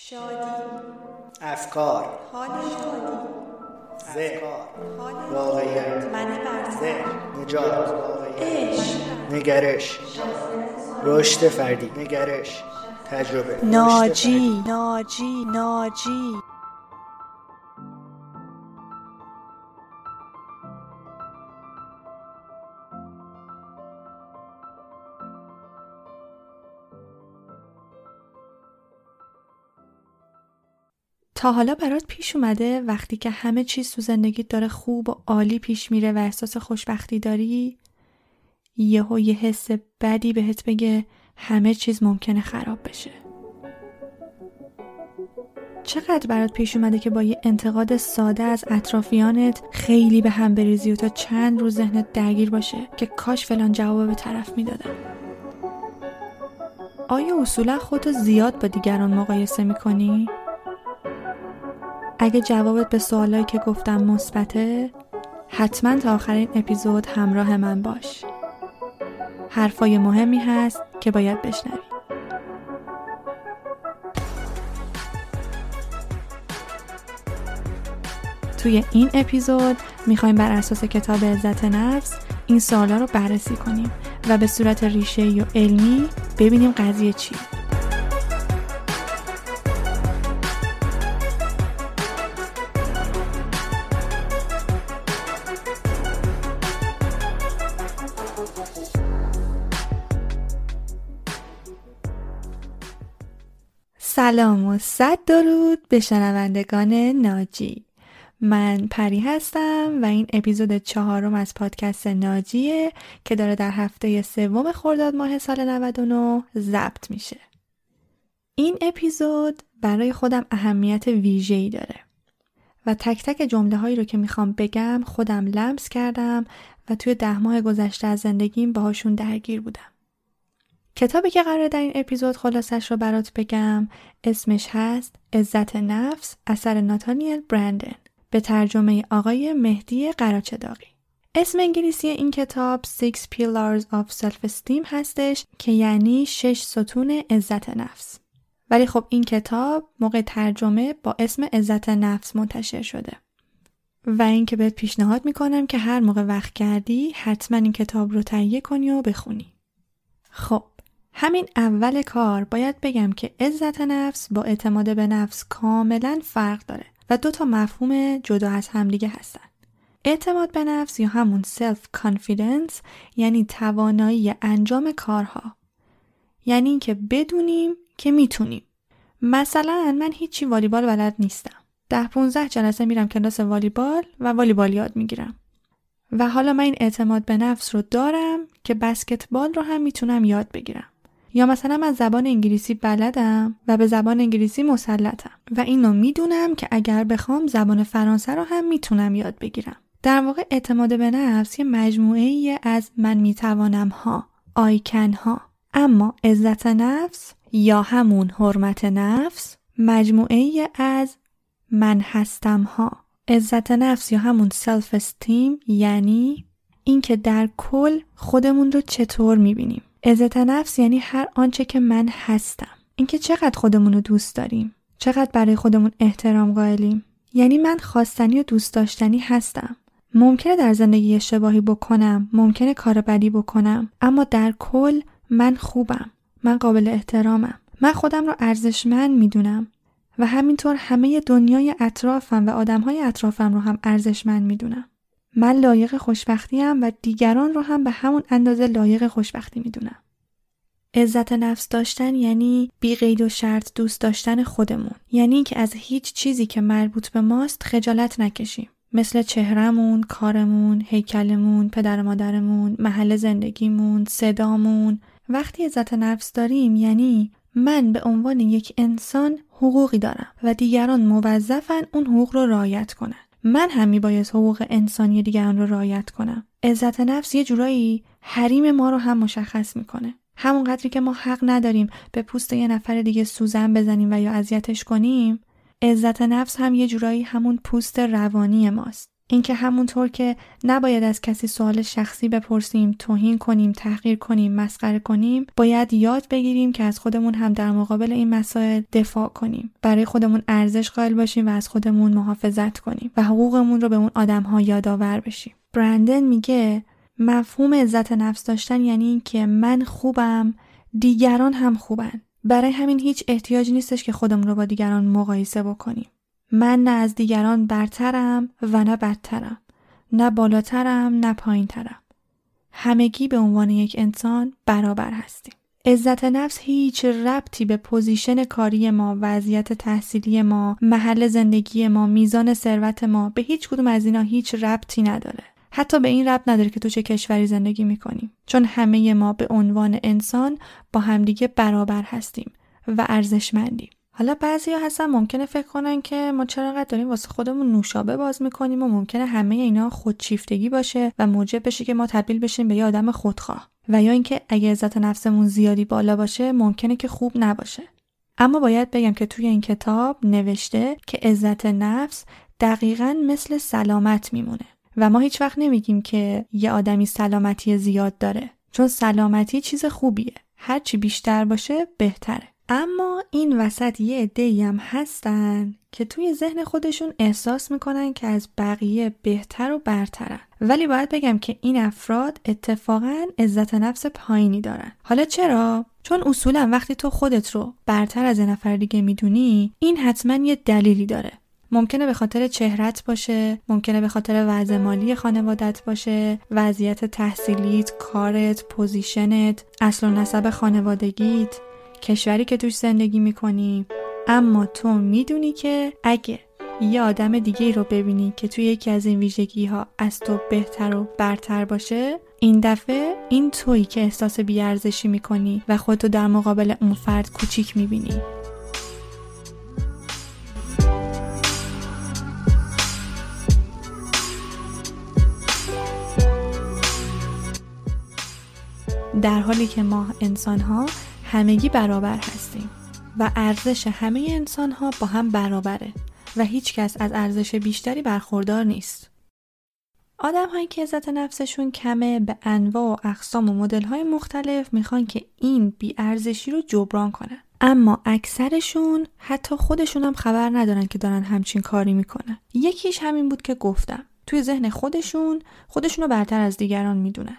شادی. افکار. حال شادی. ذهن. واقعیت. من ذهن. نجات. عشق. نگرش. رشد فردی. نگرش. تجربه. ناجی. ناجی. ناجی. تا حالا برات پیش اومده وقتی که همه چیز تو زندگیت داره خوب و عالی پیش میره و احساس خوشبختی داری یهو یه حس بدی بهت بگه همه چیز ممکنه خراب بشه چقدر برات پیش اومده که با یه انتقاد ساده از اطرافیانت خیلی به هم بریزی و تا چند روز ذهنت درگیر باشه که کاش فلان جواب به طرف می‌دادم آیا اصولا خودتو زیاد با دیگران مقایسه می‌کنی؟ اگه جوابت به سوالایی که گفتم مثبته حتما تا آخرین اپیزود همراه من باش. حرفای مهمی هست که باید بشنوی. توی این اپیزود می‌خوایم بر اساس کتاب عزت نفس این سوالا رو بررسی کنیم و به صورت ریشه و علمی ببینیم قضیه چیه. سلام و صد درود به شنوندگان ناجی. من پری هستم و این اپیزود چهارم از پادکست ناجیه که داره در هفته سوم خرداد ماه سال 99 ضبط میشه. این اپیزود برای خودم اهمیت ویژه‌ای داره و تک تک جمله هایی رو که می‌خوام بگم خودم لمس کردم و توی ده ماه گذشته از زندگیم باهاشون درگیر بودم. کتابی که قرار در این اپیزود خلاصش رو برات بگم اسمش هست عزت نفس اثر ناتانیل برندن. به ترجمه آقای مهدی قراچداقی اسم انگلیسی این کتاب Six Pillars of Self-Esteem هستش که یعنی شش ستون عزت نفس. ولی خب این کتاب موقع ترجمه با اسم عزت نفس منتشر شده. و اینکه بهت پیشنهاد می‌کنم که هر موقع وقت کردی حتما این کتاب رو تهیه کنی و بخونی. خب همین اول کار باید بگم که عزت نفس با اعتماد به نفس کاملا فرق داره و دو تا مفهوم جدا از همدیگه هستن. اعتماد به نفس یا همون self confidence یعنی توانایی انجام کارها. یعنی اینکه بدونیم که می‌تونیم. مثلا من هیچی والیبال بلد نیستم. ده 15 جلسه میرم کلاس والیبال و والیبال یاد می‌گیرم. و حالا من این اعتماد به نفس رو دارم که بسکتبال رو هم می‌تونم یاد بگیرم. یا مثلا من زبان انگلیسی بلدم و به زبان انگلیسی مسلطم و اینو می‌دونم که اگر بخوام زبان فرانسه رو هم می‌تونم یاد بگیرم. در واقع اعتماد به نفس یه مجموعه از من می‌توانم ها، آیکن ها. اما عزت نفس یا همون حرمت نفس مجموعه از من هستم ها. عزت نفس یا همون سلف استیم یعنی اینکه در کل خودمون رو چطور می‌بینیم. عزت نفس یعنی هر آنچه که من هستم. اینکه چقدر خودمون رو دوست داریم. چقدر برای خودمون احترام قائلیم. یعنی من خواستنی و دوست داشتنی هستم. ممکنه در زندگی اشتباهی بکنم. ممکنه کار بدی بکنم. اما در کل من خوبم. من قابل احترامم. من خودم رو ارزشمند می‌دونم. و همینطور همه دنیای اطرافم و آدمهای اطرافم رو هم ارزشمند می‌دونم. من لایق خوشبختیم و دیگران رو هم به همون اندازه لایق خوشبختی می‌دونم. عزت نفس داشتن یعنی بی قید و شرط دوست داشتن خودمون. یعنی که از هیچ چیزی که مربوط به ماست خجالت نکشیم. مثل چهرمون، کارمون، هیکلمون، پدر مادرمون، محل زندگیمون، صدامون. وقتی عزت نفس داریم یعنی من به عنوان یک انسان حقوقی دارم و دیگران موظفن اون حقوق رو رعایت کنن. من هم میباید حقوق انسانی دیگران رو رعایت کنم. عزت نفس یه جورایی حریم ما رو هم مشخص می‌کنه. همون قدری که ما حق نداریم به پوست یه نفر دیگه سوزن بزنیم و یا اذیتش کنیم عزت نفس هم یه جورایی همون پوست روانی ماست. اینکه همونطور که نباید از کسی سوال شخصی بپرسیم، توهین کنیم، تحقیر کنیم، مسخره کنیم، باید یاد بگیریم که از خودمون هم در مقابل این مسائل دفاع کنیم. برای خودمون ارزش قائل باشیم و از خودمون محافظت کنیم و حقوقمون رو به اون آدمها یادآور بشیم. برندن میگه مفهوم عزت نفس داشتن یعنی اینکه من خوبم، دیگران هم خوبن. برای همین هیچ احتیاجی نیستش که خودمون رو با دیگران مقایسه بکنیم. من نه از دیگران برترم و نه بدترم. نه بالاترم نه پایینترم. همگی به عنوان یک انسان برابر هستیم. عزت نفس هیچ ربطی به position کاری ما، وضعیت تحصیلی ما، محل زندگی ما، میزان ثروت ما به هیچ کدوم از اینا هیچ ربطی نداره. حتی به این ربط نداره که تو چه کشوری زندگی می‌کنیم چون همه ما به عنوان انسان با همدیگه برابر هستیم و ارزشمندیم حالا بعضی ها هستن ممکنه فکر کنن که ما چرا قد داریم واسه خودمون نوشابه باز می‌کنیم و ممکنه همه اینا خودشیفتگی باشه و موجب بشه که ما تبدیل بشیم به یه آدم خودخواه. و یا اینکه اگه عزت نفسمون زیادی بالا باشه ممکنه که خوب نباشه. اما باید بگم که توی این کتاب نوشته که عزت نفس دقیقا مثل سلامت میمونه. و ما هیچ وقت نمیگیم که یه آدمی سلامتی زیاد داره چون سلامتی چیز خوبیه. هرچی بیشتر باشه بهتره. اما این وسط یه عده‌ای هم هستن که توی ذهن خودشون احساس می‌کنن که از بقیه بهتر و برترن. ولی باید بگم که این افراد اتفاقا عزت نفس پایینی دارن. حالا چرا؟ چون اصولا وقتی تو خودت رو برتر از یه نفر دیگه می‌دونی این حتما یه دلیلی داره. ممکنه به خاطر چهرت باشه ممکنه به خاطر وضع مالی خانوادت باشه وضعیت تحصیلیت کارت position ت اصل و نسب خانوادگیت. کشوری که توش زندگی می‌کنی. اما تو می‌دونی که اگه یه آدم دیگه رو ببینی که توی یکی از این ویژگی ها از تو بهتر و برتر باشه این دفعه این تویی که احساس بیارزشی می‌کنی و خودتو در مقابل اون فرد کوچیک می‌بینی. در حالی که ما انسان ها همگی برابر هستیم و ارزش همه انسان ها با هم برابره و هیچ کس از ارزش بیشتری برخوردار نیست. آدم هایی که عزت نفسشون کمه به انواع و اقسام و مدل های مختلف می‌خوان که این ارزشی رو جبران کنن. اما اکثرشون حتی خودشون هم خبر ندارن که دارن همچین کاری می‌کنن. یکیش همین بود که گفتم. توی ذهن خودشون خودشون رو برتر از دیگران می‌دونن.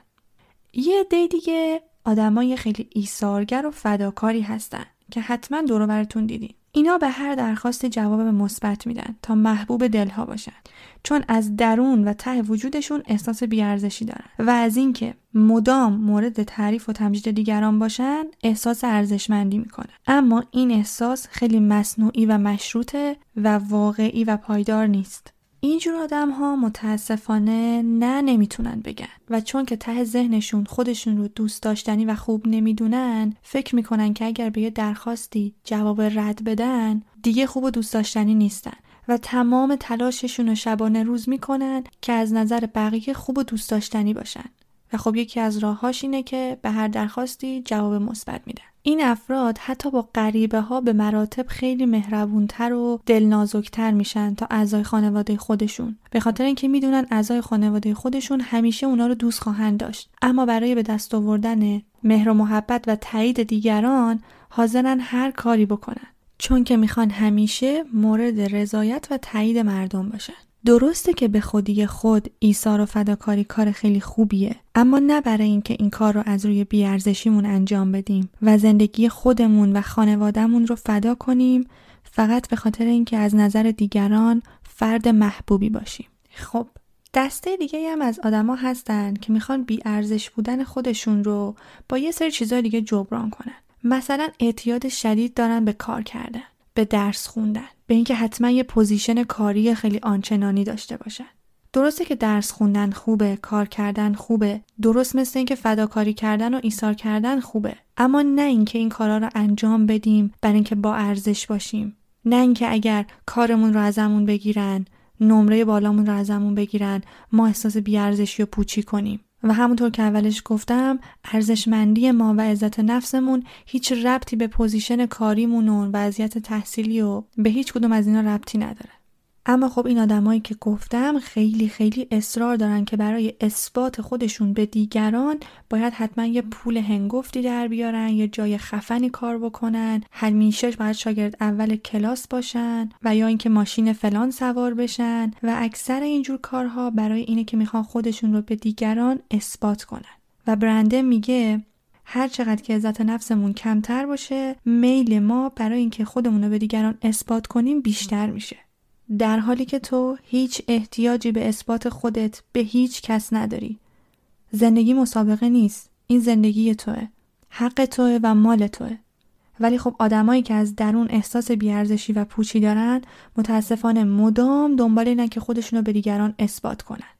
یه عده دیگه آدمای خیلی ایثارگر و فداکاری هستن که حتما دور براتون دیدین. اینا به هر درخواست جواب مثبت میدن تا محبوب دلها باشن. چون از درون و ته وجودشون احساس بیارزشی دارن. و از اینکه مدام مورد تعریف و تمجید دیگران باشن احساس ارزشمندی می‌کنن. اما این احساس خیلی مصنوعی و مشروطه و واقعی و پایدار نیست. اینجور آدم ها متاسفانه نه نمی‌تونن بگن و چون که ته ذهنشون خودشون رو دوست داشتنی و خوب نمی‌دونن فکر می‌کنن که اگر به یه درخواستی جواب رد بدن دیگه خوب و دوست داشتنی نیستن و تمام تلاششون رو شبانه روز می‌کنن که از نظر بقیه خوب و دوست داشتنی باشن. و خب یکی از راههاش اینه که به هر درخواستی جواب مثبت میدن. این افراد حتی با غریبه ها به مراتب خیلی مهربونتر و دلنازکتر میشن تا اعضای خانواده خودشون. به خاطر اینکه می‌دونن اعضای خانواده خودشون همیشه اونا رو دوست خواهند داشت. اما برای به دست آوردن مهر و محبت و تایید دیگران حاضرن هر کاری بکنن. چون که می‌خوان همیشه مورد رضایت و تایید مردم باشن. درسته که به خودی خود ایثار و فداکاری کار خیلی خوبیه اما نه برای اینکه این کار رو از روی بیارزشیمون انجام بدیم و زندگی خودمون و خانوادهمون رو فدا کنیم فقط به خاطر اینکه از نظر دیگران فرد محبوبی باشیم. خب دسته دیگه هم از آدما هستن که می‌خوان بیارزش بودن خودشون رو با یه سری چیزای دیگه جبران کنن. مثلا اعتیاد شدید دارن به کار کردن. به درس خوندن به اینکه حتما یه position کاری خیلی آنچنانی داشته باشن. درسته که درس خوندن خوبه کار کردن خوبه درست مثل اینکه فداکاری کردن و ایثار کردن خوبه. اما نه اینکه این کارا رو انجام بدیم برای اینکه با ارزش باشیم. نه اینکه اگر کارمون رو ازمون بگیرن نمره بالامون رو ازمون بگیرن ما احساس بیارزشی و پوچی کنیم. و همونطور که اولش گفتم ارزشمندی ما و عزت نفسمون هیچ ربطی به position کاریمون و وضعیت تحصیلی و به هیچ کدوم از اینا ربطی نداره. اما خب این آدمایی که گفتم خیلی خیلی اصرار دارن که برای اثبات خودشون به دیگران باید حتما یه پول هنگفتی در بیارن یه جای خفنی کار بکنن همیشه باید شاگرد اول کلاس باشن و یا اینکه ماشین فلان سوار بشن و اکثر اینجور کارها برای اینه که می‌خوان خودشون رو به دیگران اثبات کنن. و برنده میگه هر چقدر که عزت نفسمون کمتر باشه میل ما برای اینکه خودمون رو به دیگران اثبات کنیم بیشتر میشه. در حالی که تو هیچ احتیاجی به اثبات خودت به هیچ کس نداری. زندگی مسابقه نیست. این زندگی توه. حق توه و مال توه. ولی خب آدمایی که از درون احساس بیارزشی و پوچی دارن متاسفانه مدام دنبال اینن که خودشونو به دیگران اثبات کنن.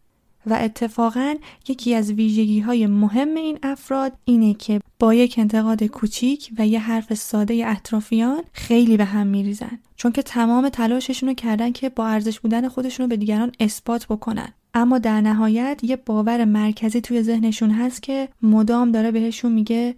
و اتفاقا یکی از ویژگی های مهم این افراد اینه که با یک انتقاد کوچیک و یه حرف ساده اطرافیان خیلی به هم میریزن. چون که تمام تلاششون رو کردن که با ارزش بودن خودشون رو به دیگران اثبات بکنن. اما در نهایت یه باور مرکزی توی ذهنشون هست که مدام داره بهشون میگه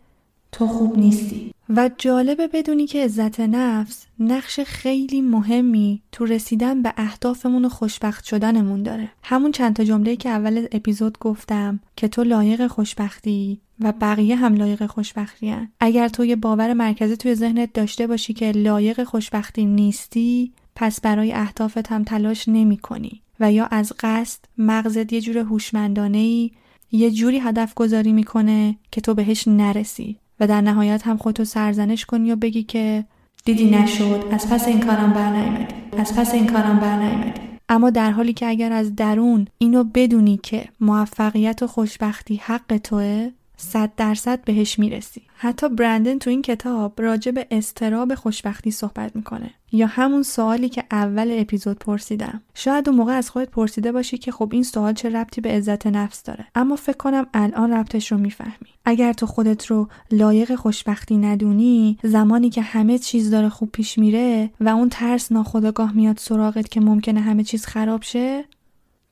تو خوب نیستی. و جالبه بدونی که عزت نفس نقش خیلی مهمی تو رسیدن به اهدافمون و خوشبخت شدنمون داره. همون چند تا جمله که اول اپیزود گفتم که تو لایق خوشبختی و بقیه هم لایق خوشبختی هن. اگر تو یه باور مرکزی توی ذهنت داشته باشی که لایق خوشبختی نیستی پس برای اهدافت هم تلاش نمی کنی و یا از قصد مغزت یه جور هوشمندانه ای یه جوری هدف گذاری می‌کنه که تو بهش نرسی. و در نهایت هم خودتو سرزنش کنی و بگی که دیدی نشد از پس این کارم بر نیمدی از پس این کارم بر نیمدی اما در حالی که اگر از درون اینو بدونی که موفقیت و خوشبختی حق توه صد درصد بهش می‌رسی. حتی برندن تو این کتاب راجع به استراب خوشبختی صحبت می‌کنه. یا همون سوالی که اول اپیزود پرسیدم. شاید اون موقع از خودت پرسیده باشی که خب این سوال چه ربطی به عزت نفس داره. اما فکر کنم الان ربطش رو می‌فهمی. اگر تو خودت رو لایق خوشبختی ندونی زمانی که همه چیز داره خوب پیش میره و اون ترس ناخودآگاه میاد سراغت که ممکنه همه چیز خراب شه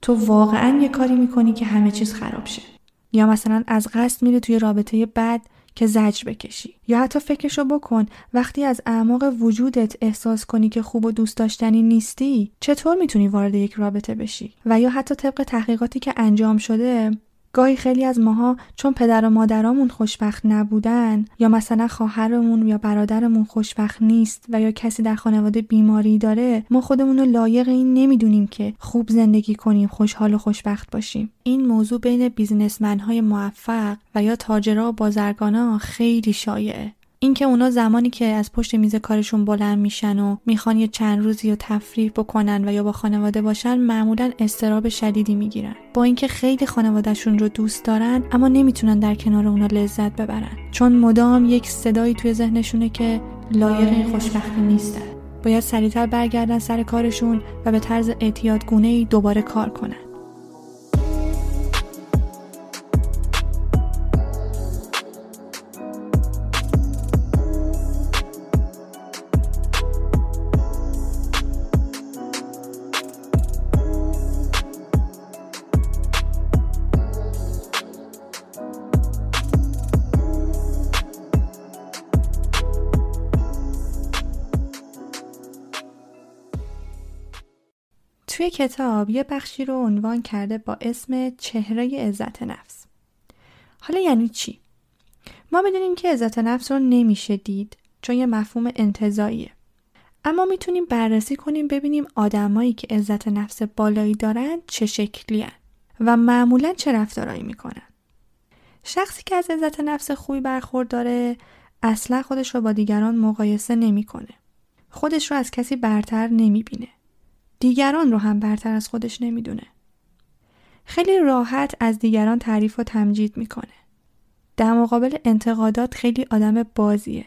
تو واقعا یه کاری می‌کنی که همه چیز خراب شه. یا مثلا از قصد میره توی رابطه بد که زجر بکشی. یا حتی فکرشو بکن وقتی از اعماق وجودت احساس کنی که خوب و دوست داشتنی نیستی چطور می‌تونی وارد یک رابطه بشی؟ و یا حتی طبق تحقیقاتی که انجام شده گاهی خیلی از ماها چون پدر و مادرامون خوشبخت نبودن یا مثلا خواهرمون یا برادرمون خوشبخت نیست و یا کسی در خانواده بیماری داره ما خودمون رو لایق این نمی‌دونیم که خوب زندگی کنیم خوشحال و خوشبخت باشیم. این موضوع بین بیزنسمن های موفق و یا تاجرها و بازرگانا خیلی شایعه. اینکه اونا زمانی که از پشت میز کارشون بلند میشن و می‌خوان یه چند روزی رو تفریح بکنن و یا با خانواده باشن معمولا استراب شدیدی می‌گیرن. با اینکه خیلی خانوادهشون رو دوست دارن اما نمی‌تونن در کنار اونا لذت ببرن. چون مدام یک صدایی توی ذهنشونه که لایق این خوشبختی نیستن. باید سریعتر برگردن سر کارشون و به طرز اعتیادگونه ای دوباره کار کنن. کتاب یه بخشی رو عنوان کرده با اسم چهره عزت نفس. حالا یعنی چی؟ ما بدونیم که عزت نفس رو نمیشه دید چون یه مفهوم انتظاییه. اما می‌تونیم بررسی کنیم ببینیم آدمایی که عزت نفس بالایی دارن چه شکلی هن و معمولا چه رفتارهایی می‌کنن. شخصی که از عزت نفس خوبی برخورد داره اصلا خودش رو با دیگران مقایسه نمی‌کنه. خودش رو از کسی برتر نمی‌بینه. دیگران رو هم برتر از خودش نمی‌دونه. خیلی راحت از دیگران تعریف و تمجید می‌کنه. در مقابل انتقادات خیلی آدم بازیه.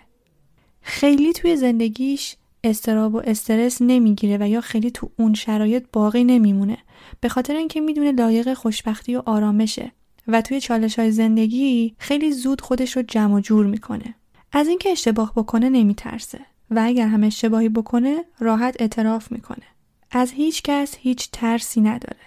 خیلی توی زندگیش استراب و استرس نمی‌گیره و یا خیلی تو اون شرایط باقی نمیمونه به خاطر اینکه می‌دونه لایق خوشبختی و آرامشه و توی چالش های زندگی خیلی زود خودش رو جمع و جور می‌کنه از اینکه اشتباه بکنه نمیترسه و اگر هم اشتباهی بکنه راحت اعتراف می‌کنه از هیچ کس هیچ ترسی نداره.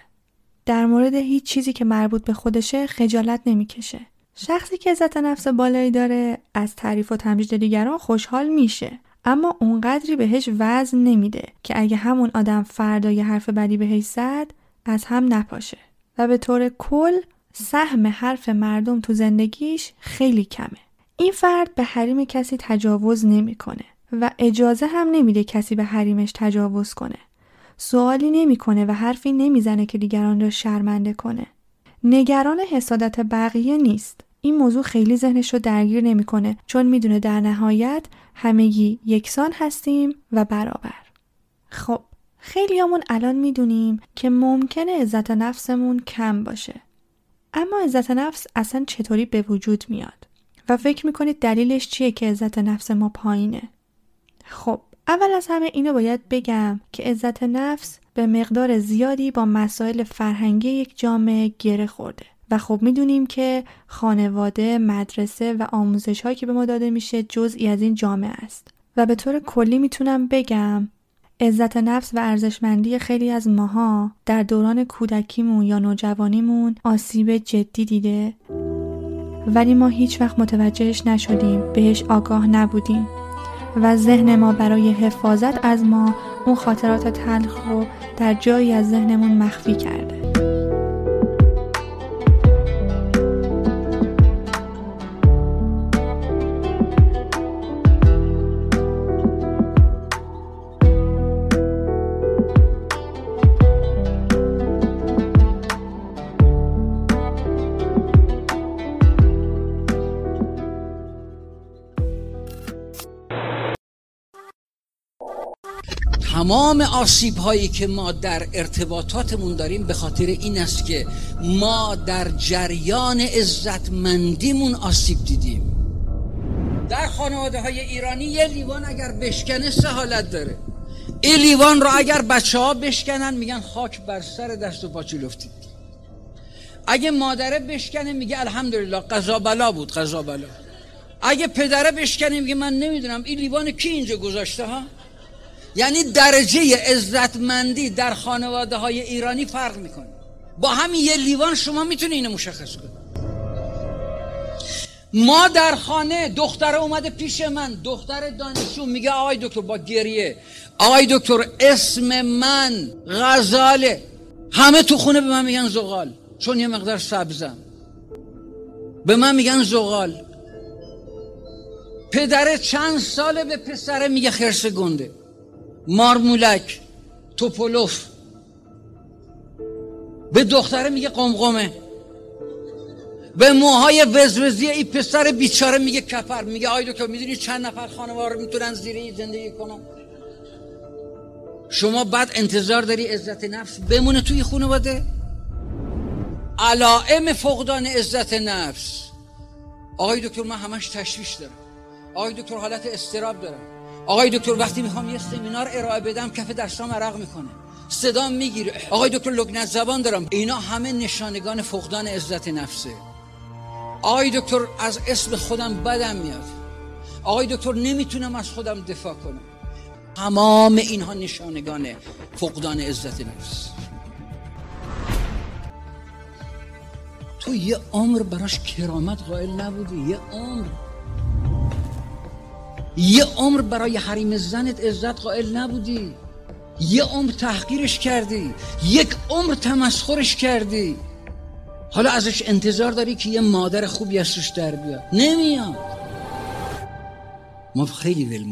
در مورد هیچ چیزی که مربوط به خودشه خجالت نمی‌کشه. شخصی که عزت نفس بالایی داره از تعریف و تمجید دیگران خوشحال میشه اما اونقدری بهش وزن نمیده که اگه همون آدم فردا یه حرف بدی بهش زد از هم نپاشه و به طور کل سهم حرف مردم تو زندگیش خیلی کمه این فرد به حریم کسی تجاوز نمی‌کنه و اجازه هم نمیده کسی به حریمش تجاوز کنه سوالی نمی‌کنه و حرفی نمی‌زنه که دیگران را شرمنده کنه. نگران حسادت بقیه نیست. این موضوع خیلی ذهنش رو درگیر نمی‌کنه چون می‌دونه در نهایت همگی یکسان هستیم و برابر. خب خیلیامون الان می‌دونیم که ممکنه عزت نفسمون کم باشه. اما عزت نفس اصلا چطوری به وجود میاد؟ و فکر می‌کنید دلیلش چیه که عزت نفس ما پایینه؟ خب اول از همه اینو باید بگم که عزت نفس به مقدار زیادی با مسائل فرهنگی یک جامعه گره خورده. و خب می‌دونیم که خانواده، مدرسه و آموزش هایی که به ما داده میشه جزئی از این جامعه است. و به طور کلی می‌تونم بگم عزت نفس و ارزشمندی خیلی از ماها در دوران کودکیمون یا نوجوانیمون آسیب جدی دیده. ولی ما هیچ وقت متوجهش نشدیم بهش آگاه نبودیم. و ذهن ما برای حفاظت از ما اون خاطرات تلخ رو در جایی از ذهنمون مخفی کرده. تمام آسیب هایی که ما در ارتباطاتمون داریم به خاطر این است که ما در جریان عزتمندیمون آسیب دیدیم. در خانواده های ایرانی یه لیوان اگر بشکنه سه حالت داره. این لیوان رو اگر بچه ها بشکنن میگن خاک بر سر دست و پاچه لفتید اگه مادره بشکنه میگه الحمدلله قضا بلا بود قضا بلا اگه پدره بشکنه میگه من نمی‌دونم این لیوان کی اینجا گذاشته ها؟ یعنی درجه عزتمندی در خانواده های ایرانی فرق می‌کنه. با همین یه لیوان شما می‌تونی اینو مشخص کنی. ما در خانه دختر اومده پیش من دختر دانشجو میگه آقای دکتر با گریه. آقای دکتر اسم من غزاله. همه تو خونه به من میگن زغال چون یه مقدار سبزم. به من میگن زغال. پدر چند ساله به پسره میگه خرس گنده. مارمولک توپولوف. به دختره میگه قمقمه. به موهای وزوزی این پسر بیچاره میگه کفر. میگه آی دکتر می‌دونی چند نفر خانوار می‌تونن زیر زندگی کنن؟ شما بعد انتظار داری عزت نفس بمونه توی خانواده؟ علائم فقدان عزت نفس. آقای دکتر من همش تشویش دارم. آقای دکتر حالت استراب دارم. آقای دکتر وقتی می‌خوام یه سمینار ارائه بدم کف دستام عرق می‌کنه. صدام می‌گیره. آقای دکتر لگنت زبان دارم. اینا همه نشانگان فقدان عزت نفسه. آقای دکتر از اسم خودم بدم میاد. آقای دکتر نمی‌تونم از خودم دفاع کنم. تمام اینها نشانگان فقدان عزت نفس. تو یه عمر براش کرامت قائل نبودی؟ یه عمر. یه عمر برای حریم زنت عزت قائل نبودی. یه عمر تحقیرش کردی. یک عمر تمسخرش کردی. حالا ازش انتظار داری که یه مادر خوبی از روش در بیاد. نمیاد. ما خیلی ول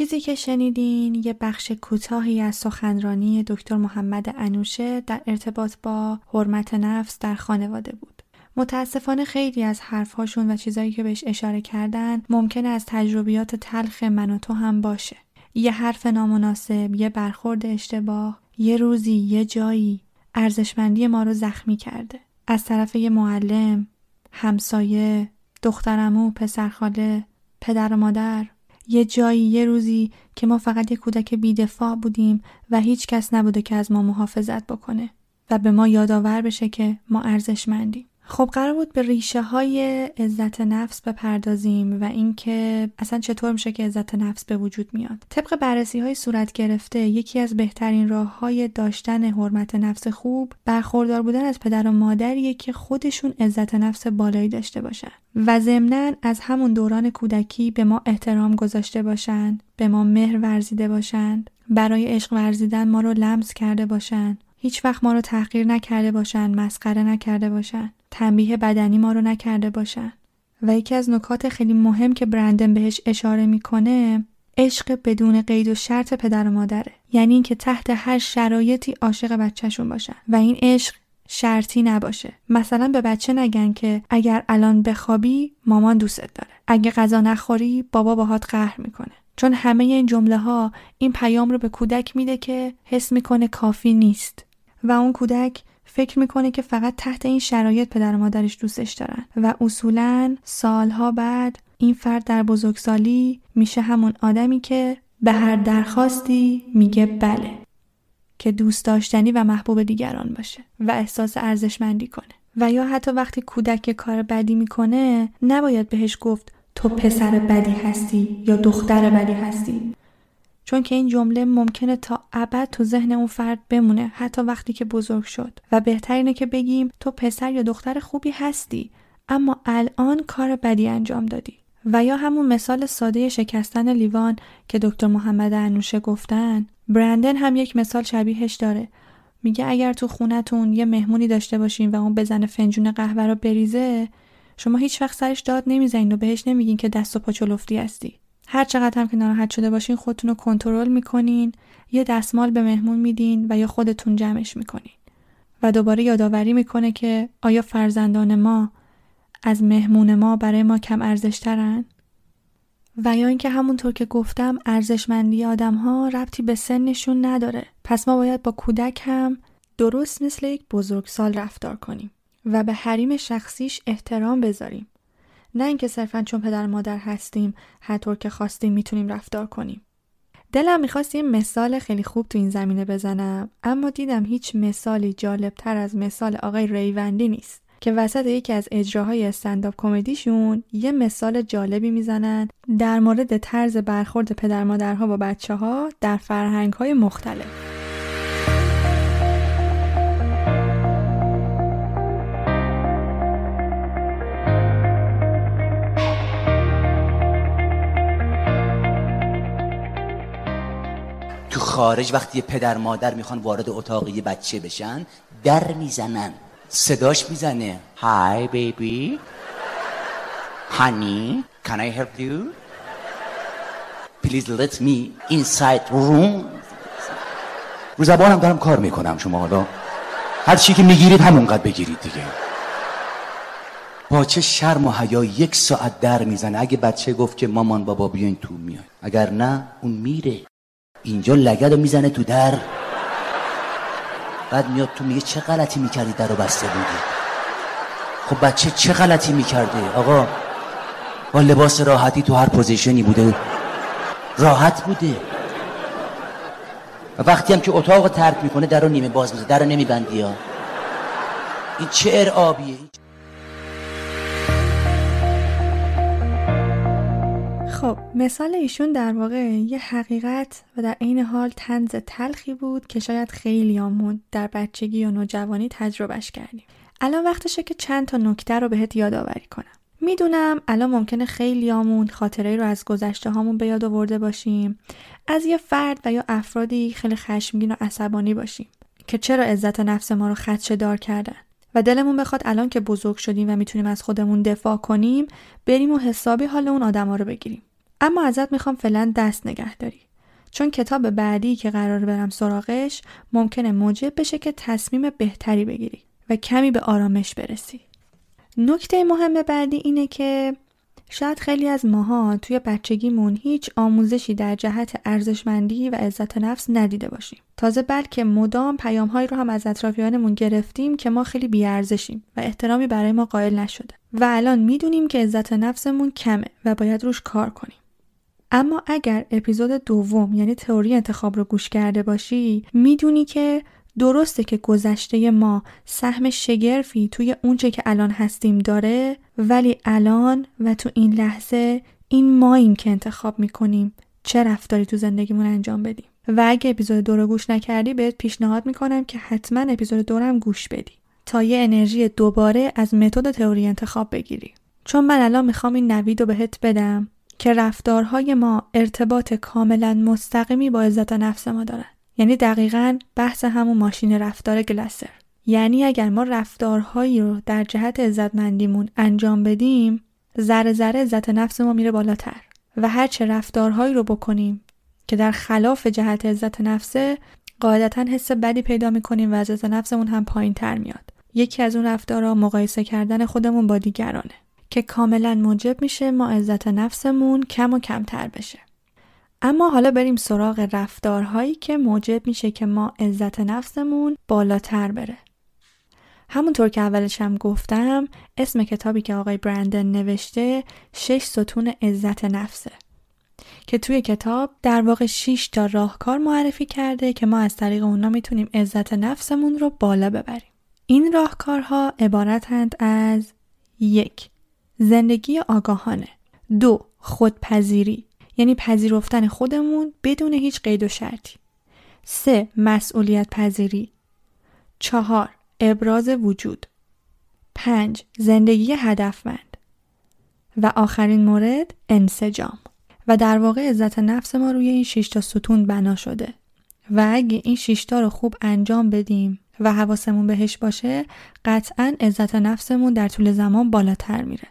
چیزی که شنیدین یه بخش کوتاهی از سخنرانی دکتر محمد انوشه در ارتباط با حرمت نفس در خانواده بود. متاسفانه خیلی از حرفهاشون و چیزایی که بهش اشاره کردن ممکنه از تجربیات تلخ من و تو هم باشه. یه حرف نامناسب، یه برخورد اشتباه، یه روزی، یه جایی ارزشمندی ما رو زخمی کرده. از طرف یه معلم، همسایه، دخترمو، پسرخاله، پدر و مادر، یه جایی یه روزی که ما فقط یه کودک بیدفاع بودیم و هیچ کس نبوده که از ما محافظت بکنه و به ما یادآور بشه که ما ارزشمندیم. خب قرار بود به ریشه های عزت نفس بپردازیم و اینکه اصلا چطور میشه که عزت نفس به وجود میاد. طبق بررسی های صورت گرفته یکی از بهترین راه های داشتن حرمت نفس خوب برخوردار بودن از پدر و مادریه که خودشون عزت نفس بالایی داشته باشن و ضمنا از همون دوران کودکی به ما احترام گذاشته باشند به ما مهر ورزیده باشند برای عشق ورزیدن ما رو لمس کرده باشند هیچ وقت ما رو تحقیر نکرده باشن مسخره نکرده باشن تنبیه بدنی ما رو نکرده باشن. و یکی از نکات خیلی مهم که برندن بهش اشاره می‌کنه عشق بدون قید و شرط پدر و مادره. یعنی اینکه تحت هر شرایطی عاشق بچهشون باشن. و این عشق شرطی نباشه. مثلا به بچه نگن که اگر الان بخوابی مامان دوستت داره. اگه غذا نخوری بابا باهات قهر می‌کنه. چون همه این جمله ها این پیام رو به کودک میده که حس می‌کنه کافی نیست. و اون کودک فکر می‌کنه که فقط تحت این شرایط پدر و مادرش دوستش دارن و اصولا سالها بعد این فرد در بزرگسالی میشه همون آدمی که به هر درخواستی میگه بله که دوست داشتنی و محبوب دیگران باشه و احساس ارزشمندی کنه. و یا حتی وقتی کودک کار بدی می‌کنه نباید بهش گفت تو پسر بدی هستی یا دختر بدی هستی. چون که این جمله ممکنه تا ابد تو ذهن اون فرد بمونه حتی وقتی که بزرگ شد. و بهتر اینه که بگیم تو پسر یا دختر خوبی هستی اما الان کار بدی انجام دادی. و یا همون مثال ساده شکستن لیوان که دکتر محمد انوشه گفتن. برندن هم یک مثال شبیهش داره. میگه اگر تو خونتون یه مهمونی داشته باشین و اون بزنه فنجون قهوه رو بریزه شما هیچ وقت سرش داد نمی‌زنین و بهش نمیگین که دست و پا چلفتی هستی. هر چقدر هم که ناراحت شده باشین خودتون رو کنترل می‌کنین. یه دستمال به مهمون میدین و یا خودتون جمعش می‌کنین. و دوباره یادآوری می‌کنه که آیا فرزندان ما از مهمون ما برای ما کم ارزشترن؟ و یا اینکه همونطور که گفتم ارزشمندی آدم ها ربطی به سنشون نداره. پس ما باید با کودک هم درست مثل یک بزرگسال رفتار کنیم و به حریم شخصیش احترام بذاریم. نه اینکه صرفا چون پدر مادر هستیم هر طور که خواستیم می‌تونیم رفتار کنیم. دلم می‌خواست یه مثال خیلی خوب تو این زمینه بزنم اما دیدم هیچ مثالی جالبتر از مثال آقای ریوندی نیست که وسط یکی از اجراهای استنداپ کمدیشون یه مثال جالبی می‌زنن در مورد طرز برخورد پدر مادرها با بچه ها در فرهنگ های مختلف. خارج وقتی پدر مادر می‌خوان وارد اتاق یه بچه بشن در می‌زنن. صداش می‌زنه. Hi baby. Honey Can I help you? Please let me inside room. رو زبانم دارم کار می‌کنم شما حالا. هر چی که می‌گیرید همونقدر بگیرید دیگه. با چه شرم و حیا یک ساعت در می‌زنه. اگه بچه گفت که مامان بابا بیاین تو میاد اگر نه اون میره. اینجا لگد رو می‌زنه تو در. بعد میاد تو میگه چه غلطی می‌کردی در رو بسته بودی؟ خب بچه چه غلطی می‌کرده؟ آقا با لباس راحتی تو هر position ی بوده. راحت بوده. و وقتی هم که اتاق ترک می‌کنه در رو نیمه باز میزاره در رو نمیبندی ها. این چه ارعابیه؟ خب مثال ایشون در واقع یه حقیقت و در عین حال تنز تلخی بود که شاید خیلیامون در بچگی و نوجوانی تجربهش کردیم. الان وقتشه که چند تا نکته رو بهت یادآوری کنم. می‌دونم الان ممکنه خیلیامون خاطره رو از گذشته هامون به یاد آورده باشیم. از یه فرد و یا افرادی خیلی خشمگین و عصبانی باشیم که چرا عزت نفس ما رو خدشه دار کردن؟ و دلمون بخواد الان که بزرگ شدیم و می‌تونیم از خودمون دفاع کنیم بریم و حسابی حال اون آدما رو بگیریم. اما ازت می‌خوام فعلا دست نگه داری چون کتاب بعدی که قرار برم سراغش ممکنه موجب بشه که تصمیم بهتری بگیری و کمی به آرامش برسی نکته مهم بعدی اینه که شاید خیلی از ماها توی بچگیمون هیچ آموزشی در جهت ارزشمندی و عزت نفس ندیده باشیم. تازه بلکه مدام پیامهایی رو هم از اطرافیانمون گرفتیم که ما خیلی بیارزشیم و احترامی برای ما قائل نشده. و الان می‌دونیم که عزت نفسمون کمه و باید روش کار کنیم. اما اگر اپیزود دوم یعنی تئوری انتخاب رو گوش کرده باشی می‌دونی که درسته که گذشته ما سهم شگرفی توی اونچه که الان هستیم داره ولی الان و تو این لحظه این ماییم که انتخاب می‌کنیم چه رفتاری تو زندگیمون انجام بدیم. و اگه اپیزود دو رو گوش نکردی بهت پیشنهاد می‌کنم که حتما اپیزود دو هم گوش بدی تا یه انرژی دوباره از متد تئوری انتخاب بگیری. چون من الان می‌خوام این نوید رو بهت بدم. که رفتارهای ما ارتباط کاملا مستقیمی با عزت نفس ما دارن یعنی دقیقا بحث همون ماشین رفتار گلسر یعنی اگر ما رفتارهایی رو در جهت عزتمندیمون انجام بدیم ذره ذره عزت نفس ما میره بالاتر. و هر چه رفتارهایی رو بکنیم که در خلاف جهت عزت نفسه قاعدتا حس بدی پیدا می‌کنیم و عزت نفسمون هم پایین تر میاد. یکی از اون رفتارها مقایسه کردن خودمون با دیگرانه. که کاملا موجب میشه ما عزت نفسمون کم و کمتر بشه اما حالا بریم سراغ رفتارهایی که موجب میشه که ما عزت نفسمون بالاتر بره همونطور که اولش هم گفتم اسم کتابی که آقای برندن نوشته شش ستون عزت نفسه که توی کتاب در واقع 6 تا راهکار معرفی کرده که ما از طریق اونا می‌تونیم عزت نفسمون رو بالا ببریم. این راهکارها عبارتند از یک زندگی آگاهانه. دو خودپذیری. یعنی پذیرفتن خودمون بدون هیچ قید و شرطی. سه مسئولیت پذیری چهار ابراز وجود. پنج زندگی هدفمند. و آخرین مورد انسجام. و در واقع عزت نفس ما روی این شیشتا ستون بنا شده. و اگه این شیشتا رو خوب انجام بدیم و حواسمون بهش باشه قطعا عزت نفسمون در طول زمان بالاتر میره.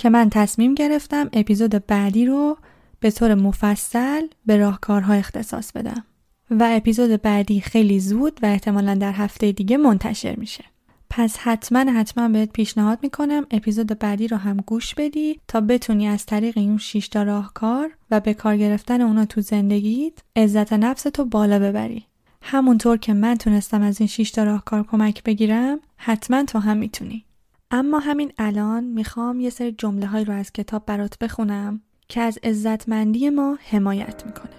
که من تصمیم گرفتم اپیزود بعدی رو به طور مفصل به راهکارها اختصاص بدم. و اپیزود بعدی خیلی زود و احتمالا در هفته دیگه منتشر میشه. پس حتما حتما بهت پیشنهاد می‌کنم اپیزود بعدی رو هم گوش بدی تا بتونی از طریق این 6 تا راهکار و به کار گرفتن اونا تو زندگیت عزت نفس تو بالا ببری. همونطور که من تونستم از این 6 تا راهکار کمک بگیرم حتما تو هم می‌تونی. اما همین الان می‌خوام یه سری جمله های رو از کتاب برات بخونم که از عزتمندی ما حمایت می‌کنه.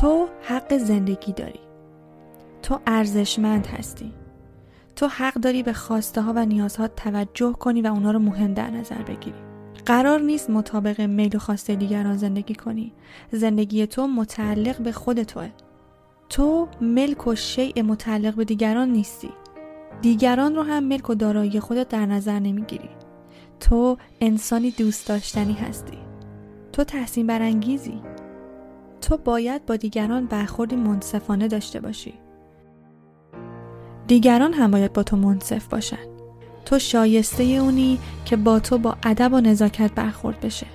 تو حق زندگی داری. تو ارزشمند هستی. تو حق داری به خواسته ها و نیازها توجه کنی و اونا رو مهم در نظر بگیری. قرار نیست مطابق میل و خواسته دیگران زندگی کنی. زندگی تو متعلق به خود توه تو ملک و شیء متعلق به دیگران نیستی. دیگران رو هم ملک و دارایی خودت در نظر نمی‌گیری. تو انسانی دوست داشتنی هستی. تو تحسین برانگیزی. تو باید با دیگران برخوردی منصفانه داشته باشی. دیگران هم باید با تو منصف باشن. تو شایسته اونی که با تو با ادب و نزاکت برخورد بشه.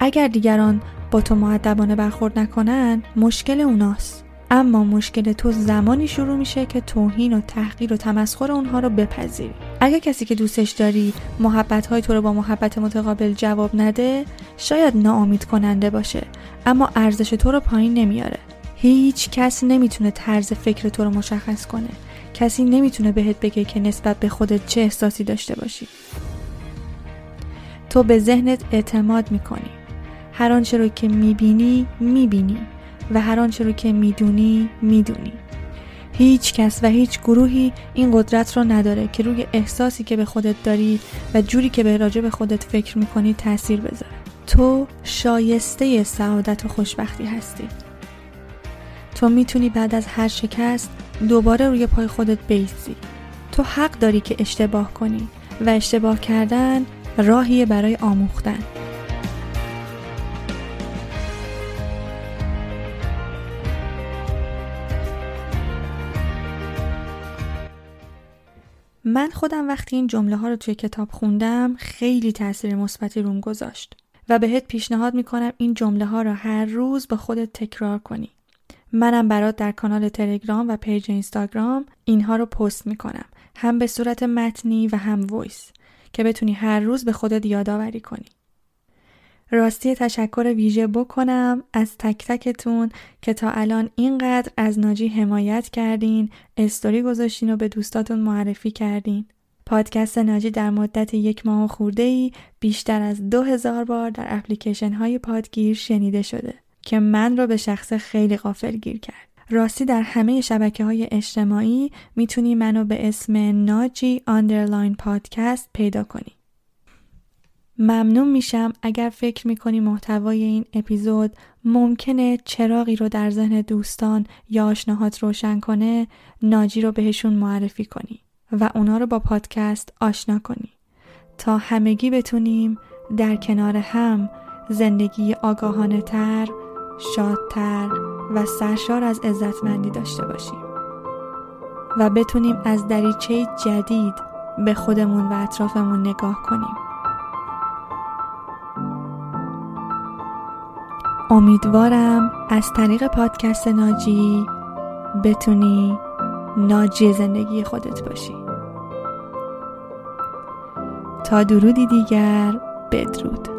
اگر دیگران با تو معدبانه برخورد نکنن مشکل اوناست. اما مشکل تو زمانی شروع میشه که توهین و تحقیر و تمسخر اونها رو بپذیری. اگه کسی که دوستش داری محبت های تو رو با محبت متقابل جواب نده شاید ناامید کننده باشه اما ارزش تو رو پایین نمیاره. هیچ کس نمی‌تونه طرز فکر تو رو مشخص کنه. کسی نمی‌تونه بهت بگه که نسبت به خودت چه احساسی داشته باشی. تو به ذهنت اعتماد می‌کنی. هر آنچه رو که می‌بینی می‌بینی. و هر آنچه رو که می‌دونی می‌دونی. هیچ کس و هیچ گروهی این قدرت رو نداره که روی احساسی که به خودت داری و جوری که به راجع به خودت فکر می‌کنی تاثیر بذاره. تو شایسته سعادت و خوشبختی هستی. تو می‌تونی بعد از هر شکست دوباره روی پای خودت بیستی. تو حق داری که اشتباه کنی و اشتباه کردن راهیه برای آموختن. من خودم وقتی این جمله ها رو توی کتاب خوندم خیلی تاثیر مثبتی روم گذاشت و بهت پیشنهاد می‌کنم این جمله ها رو هر روز با خودت تکرار کنی. منم برات در کانال تلگرام و page اینستاگرام اینها رو پست می‌کنم هم به صورت متنی و هم voice که بتونی هر روز به خودت یادآوری کنی. راستی تشکر ویژه بکنم از تک تکتون که تا الان اینقدر از ناجی حمایت کردین استوری گذاشتین و به دوستاتون معرفی کردین پادکست ناجی در مدت یک ماه خورده ای بیشتر از دو هزار بار در اپلیکیشن های پادگیر شنیده شده که من را به شخصه خیلی غافل گیر کرد. راستی در همه شبکه های اجتماعی می‌تونی منو به اسم ناجی underline پادکست پیدا کنی. ممنون میشم اگر فکر می‌کنی محتوای این اپیزود ممکنه چراغی رو در ذهن دوستان یا آشناهات روشن کنه ناجی رو بهشون معرفی کنی و اونا رو با پادکست آشنا کنی. تا همگی بتونیم در کنار هم زندگی آگاهانه تر، شادتر و سرشار از عزتمندی داشته باشیم و بتونیم از دریچه جدید به خودمون و اطرافمون نگاه کنیم. امیدوارم از طریق پادکست ناجی بتونی ناجی زندگی خودت باشی. تا درودی دیگر بدرود.